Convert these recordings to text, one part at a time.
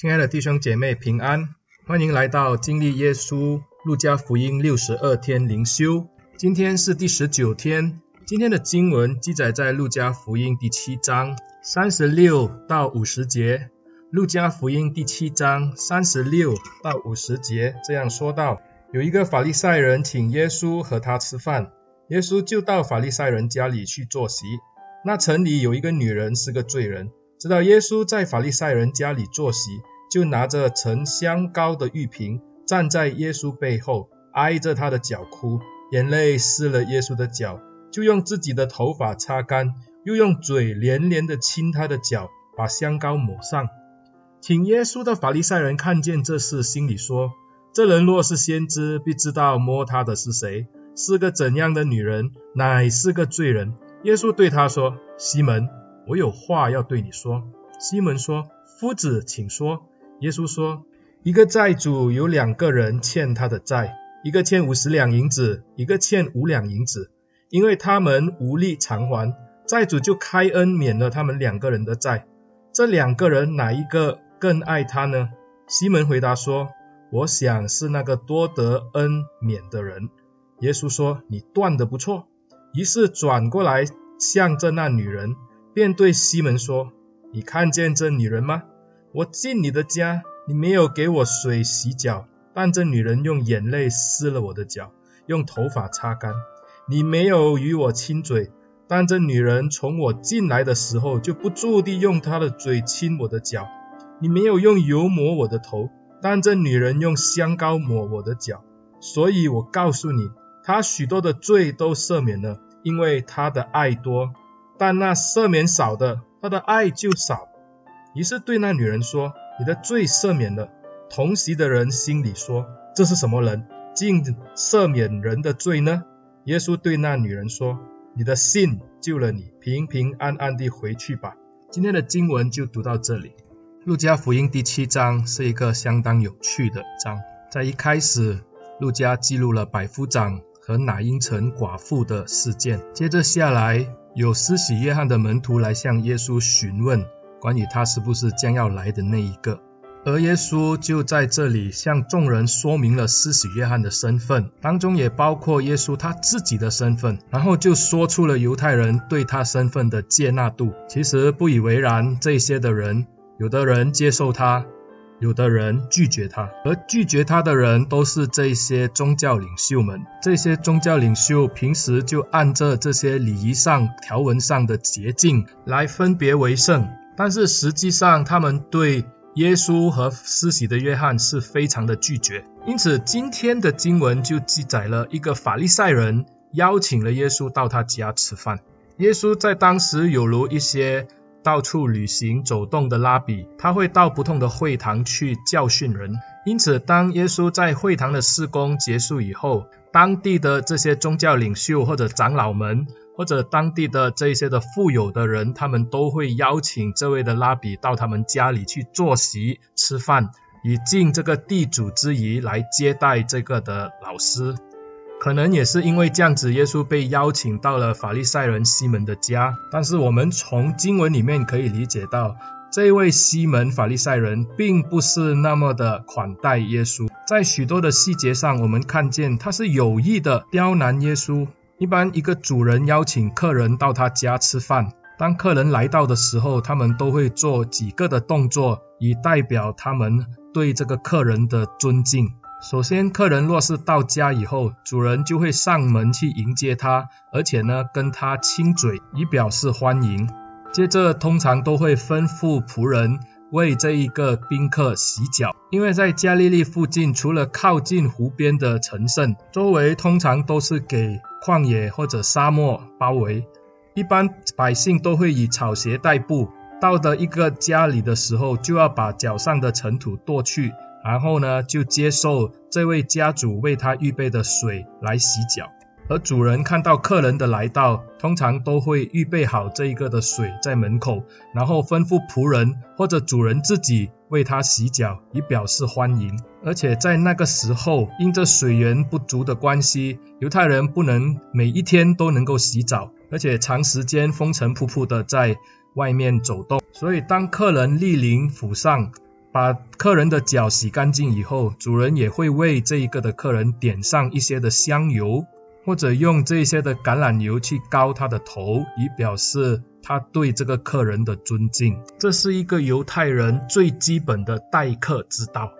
亲爱的弟兄姐妹平安，欢迎来到经历耶稣路加福音六十二天灵修。今天是第十九天，今天的经文记载在路加福音第七章三十六到五十节。路加福音第七章三十六到五十节这样说道：有一个法利赛人请耶稣和他吃饭，耶稣就到法利赛人家里去坐席。那城里有一个女人是个罪人。知道耶稣在法利赛人家里坐席，就拿着盛香膏的玉瓶，站在耶稣背后，挨着他的脚哭，眼泪湿了耶稣的脚，就用自己的头发擦干，又用嘴连连的亲他的脚，把香膏抹上。请耶稣的法利赛人看见这事，心里说：这人若是先知，必知道摸他的是谁，是个怎样的女人，乃是个罪人。耶稣对他说：西门。我有话要对你说。西门说：“夫子，请说。”耶稣说：“一个债主有两个人欠他的债，一个欠五十两银子，一个欠五两银子。因为他们无力偿还，债主就开恩免了他们两个人的债。这两个人哪一个更爱他呢？”西门回答说：“我想是那个多得恩免的人。”耶稣说：“你断得不错。”于是转过来向着那女人。便对西门说：“你看见这女人吗？我进你的家，你没有给我水洗脚，但这女人用眼泪湿了我的脚，用头发擦干。你没有与我亲嘴，但这女人从我进来的时候就不住地用她的嘴亲我的脚。你没有用油抹我的头，但这女人用香膏抹我的脚。所以我告诉你，她许多的罪都赦免了，因为她的爱多。”但那赦免少的，她的爱就少。于是对那女人说：“你的罪赦免了。”同席的人心里说：“这是什么人，竟赦免人的罪呢？”耶稣对那女人说：“你的信救了你，平平安安地回去吧。”今天的经文就读到这里。路加福音第七章是一个相当有趣的章，在一开始，路加记录了百夫长和拿因城寡妇的事件，接着下来。有施洗约翰的门徒来向耶稣询问关于他是不是将要来的那一个，而耶稣就在这里向众人说明了施洗约翰的身份，当中也包括耶稣他自己的身份，然后就说出了犹太人对他身份的接纳度。其实不以为然，这些的人，有的人接受他。有的人拒绝他，而拒绝他的人都是这些宗教领袖们。这些宗教领袖平时就按着这些礼仪上、条文上的捷径来分别为圣，但是实际上他们对耶稣和施洗的约翰是非常的拒绝。因此，今天的经文就记载了一个法利赛人邀请了耶稣到他家吃饭。耶稣在当时有如一些。到处旅行走动的拉比，他会到不同的会堂去教训人。因此，当耶稣在会堂的施工结束以后，当地的这些宗教领袖或者长老们，或者当地的这些的富有的人，他们都会邀请这位的拉比到他们家里去坐席吃饭，以尽这个地主之谊来接待这个的老师。可能也是因为这样子，耶稣被邀请到了法利赛人西门的家。但是我们从经文里面可以理解到，这位西门法利赛人并不是那么的款待耶稣。在许多的细节上，我们看见他是有意的刁难耶稣。一般一个主人邀请客人到他家吃饭，当客人来到的时候，他们都会做几个的动作，以代表他们对这个客人的尊敬。首先，客人若是到家以后，主人就会上门去迎接他，而且呢，跟他亲嘴，以表示欢迎。接着，通常都会吩咐仆人为这一个宾客洗脚，因为在加利利附近，除了靠近湖边的城镇，周围通常都是给旷野或者沙漠包围，一般百姓都会以草鞋代步，到的一个家里的时候，就要把脚上的尘土跺去。然后呢，就接受这位家主为他预备的水来洗脚。而主人看到客人的来到，通常都会预备好这一个的水在门口，然后吩咐仆人或者主人自己为他洗脚，以表示欢迎。而且在那个时候，因着水源不足的关系，犹太人不能每一天都能够洗澡，而且长时间风尘仆仆的在外面走动。所以当客人莅临府上，把客人的脚洗干净以后，主人也会为这一个的客人点上一些的香油，或者用这些的橄榄油去膏他的头，以表示他对这个客人的尊敬。这是一个犹太人最基本的待客之道。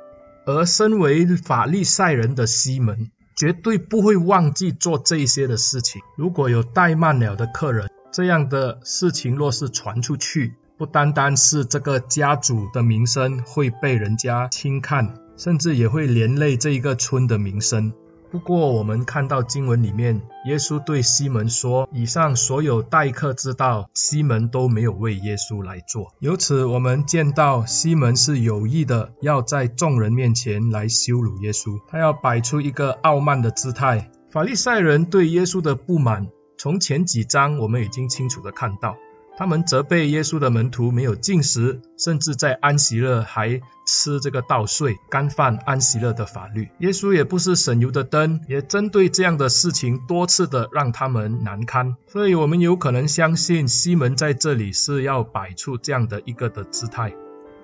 而身为法利赛人的西门，绝对不会忘记做这些的事情。如果有怠慢了的客人，这样的事情若是传出去，不单单是这个家主的名声会被人家轻看，甚至也会连累这一个村的名声。不过，我们看到经文里面，耶稣对西门说：“以上所有待客之道，西门都没有为耶稣来做。”由此，我们见到西门是有意的要在众人面前来羞辱耶稣，他要摆出一个傲慢的姿态。法利赛人对耶稣的不满，从前几章我们已经清楚的看到。他们责备耶稣的门徒没有进食，甚至在安息日还吃这个稻穗，干犯安息日的法律。耶稣也不是省油的灯，也针对这样的事情多次的让他们难堪。所以，我们有可能相信西门在这里是要摆出这样的一个的姿态，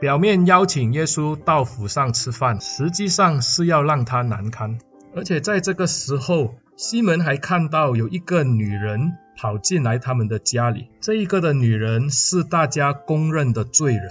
表面邀请耶稣到府上吃饭，实际上是要让他难堪。而且在这个时候，西门还看到有一个女人跑进来他们的家里，这一个的女人是大家公认的罪人。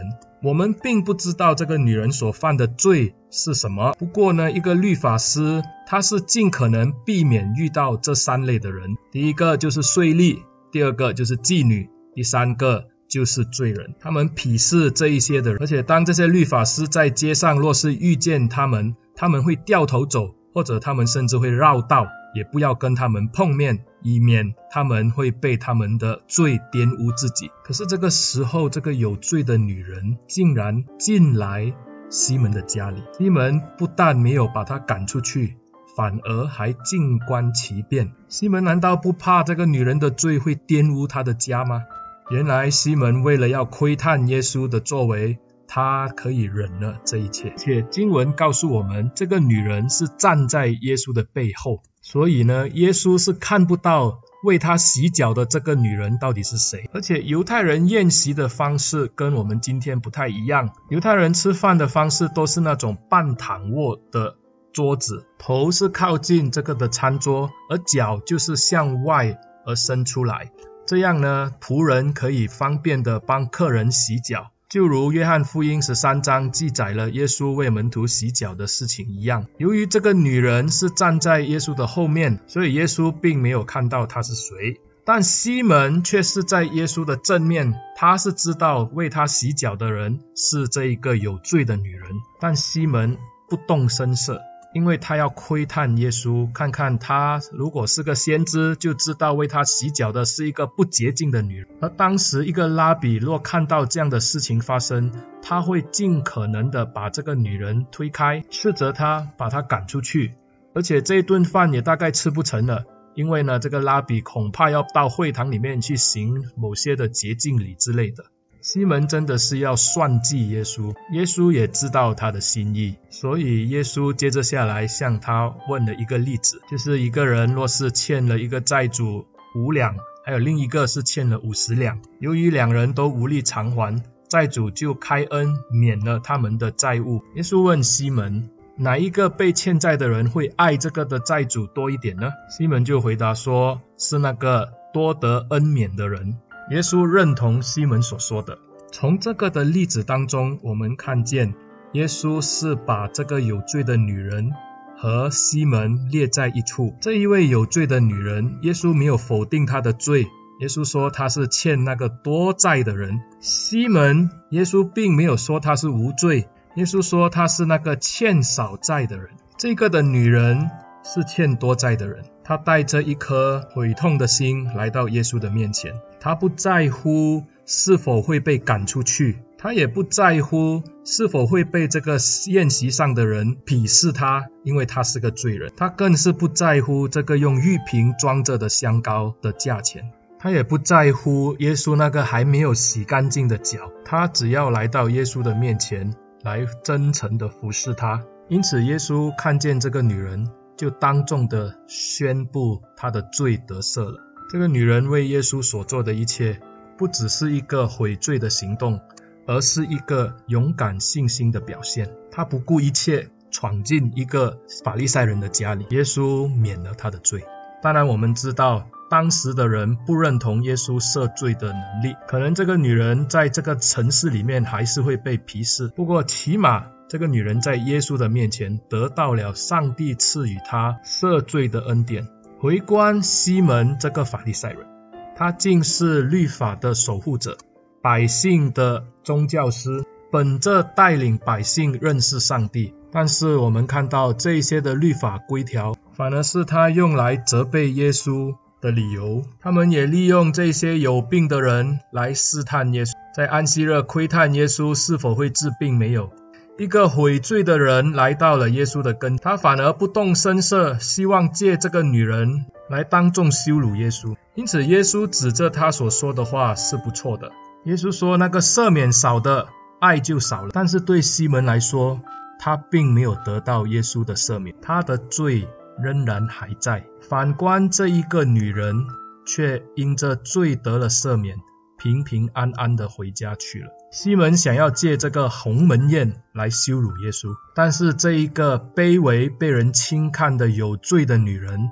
我们并不知道这个女人所犯的罪是什么。不过呢，一个律法师他是尽可能避免遇到这三类的人。第一个就是税吏，第二个就是妓女，第三个就是罪人。他们鄙视这一些的人，而且当这些律法师在街上若是遇见他们，他们会掉头走。或者他们甚至会绕道，也不要跟他们碰面，以免他们会被他们的罪玷污自己。可是这个时候，这个有罪的女人竟然进来西门的家里，西门不但没有把她赶出去，反而还静观其变。西门难道不怕这个女人的罪会玷污他的家吗？原来西门为了要窥探耶稣的作为。他可以忍了这一切，且经文告诉我们，这个女人是站在耶稣的背后，所以呢，耶稣是看不到为他洗脚的这个女人到底是谁。而且犹太人宴席的方式跟我们今天不太一样，犹太人吃饭的方式都是那种半躺卧的桌子，头是靠近这个的餐桌，而脚就是向外而伸出来，这样呢，仆人可以方便的帮客人洗脚。就如约翰福音十三章记载了耶稣为门徒洗脚的事情一样，由于这个女人是站在耶稣的后面，所以耶稣并没有看到她是谁。但西门却是在耶稣的正面，他是知道为他洗脚的人是这一个有罪的女人，但西门不动声色。因为他要窥探耶稣，看看他如果是个先知，就知道为他洗脚的是一个不洁净的女人。而当时一个拉比若看到这样的事情发生，他会尽可能的把这个女人推开，斥责她，把她赶出去。而且这一顿饭也大概吃不成了，因为呢，这个拉比恐怕要到会堂里面去行某些的洁净礼之类的。西门真的是要算计耶稣，耶稣也知道他的心意，所以耶稣接着下来向他问了一个例子，就是一个人若是欠了一个债主五两，还有另一个是欠了五十两，由于两人都无力偿还，债主就开恩免了他们的债务。耶稣问西门，哪一个被欠债的人会爱这个的债主多一点呢？西门就回答说，是那个多得恩免的人。耶稣认同西门所说的。从这个的例子当中，我们看见耶稣是把这个有罪的女人和西门列在一处。这一位有罪的女人，耶稣没有否定她的罪。耶稣说她是欠那个多债的人。西门，耶稣并没有说他是无罪。耶稣说他是那个欠少债的人。这个的女人是欠多债的人。他带着一颗悔痛的心来到耶稣的面前。他不在乎是否会被赶出去，他也不在乎是否会被这个宴席上的人鄙视他，因为他是个罪人。他更是不在乎这个用玉瓶装着的香膏的价钱，他也不在乎耶稣那个还没有洗干净的脚。他只要来到耶稣的面前来真诚的服侍他。因此，耶稣看见这个女人，就当众的宣布他的罪得赦了。这个女人为耶稣所做的一切，不只是一个悔罪的行动，而是一个勇敢信心的表现。她不顾一切闯进一个法利赛人的家里，耶稣免了他的罪。当然，我们知道当时的人不认同耶稣赦罪的能力，可能这个女人在这个城市里面还是会被鄙视。不过，起码这个女人在耶稣的面前得到了上帝赐予她赦罪的恩典。回观西门这个法利赛人，他竟是律法的守护者，百姓的宗教师，本着带领百姓认识上帝。但是我们看到这些的律法规条，反而是他用来责备耶稣的理由。他们也利用这些有病的人来试探耶稣，在安息日窥探耶稣是否会治病没有。一个悔罪的人来到了耶稣的跟，他反而不动声色，希望借这个女人来当众羞辱耶稣。因此，耶稣指着他所说的话是不错的。耶稣说：“那个赦免少的，爱就少了。”但是对西门来说，他并没有得到耶稣的赦免，他的罪仍然还在。反观这一个女人，却因着罪得了赦免，平平安安的回家去了。西门想要借这个鸿门宴来羞辱耶稣，但是这一个卑微、被人轻看的有罪的女人，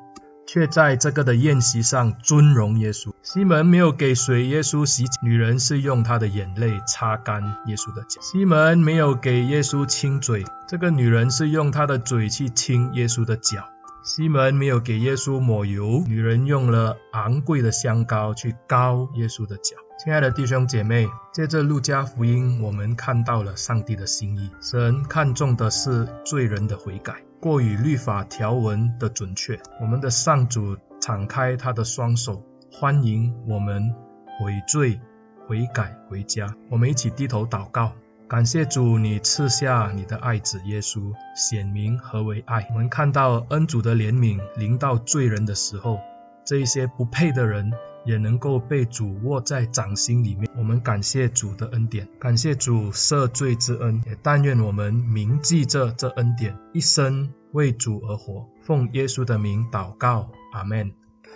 却在这个的宴席上尊荣耶稣。西门没有给水耶稣洗脚，女人是用她的眼泪擦干耶稣的脚。西门没有给耶稣亲嘴，这个女人是用她的嘴去亲耶稣的脚。西门没有给耶稣抹油，女人用了昂贵的香膏去膏耶稣的脚。亲爱的弟兄姐妹，借着路加福音，我们看到了上帝的心意。神看重的是罪人的悔改，过于律法条文的准确。我们的上主敞开他的双手，欢迎我们悔罪、悔改、回家。我们一起低头祷告。感谢主，你赐下你的爱子耶稣，显明何为爱。我们看到恩主的怜悯临到罪人的时候，这一些不配的人也能够被主握在掌心里面。我们感谢主的恩典，感谢主赦罪之恩，也但愿我们铭记着这恩典，一生为主而活。奉耶稣的名祷告，阿门。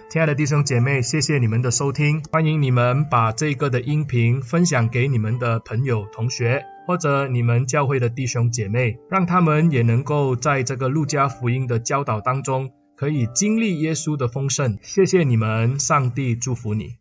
亲爱的弟兄姐妹，谢谢你们的收听，欢迎你们把这个的音频分享给你们的朋友、同学。或者你们教会的弟兄姐妹，让他们也能够在这个路加福音的教导当中，可以经历耶稣的丰盛。谢谢你们，上帝祝福你。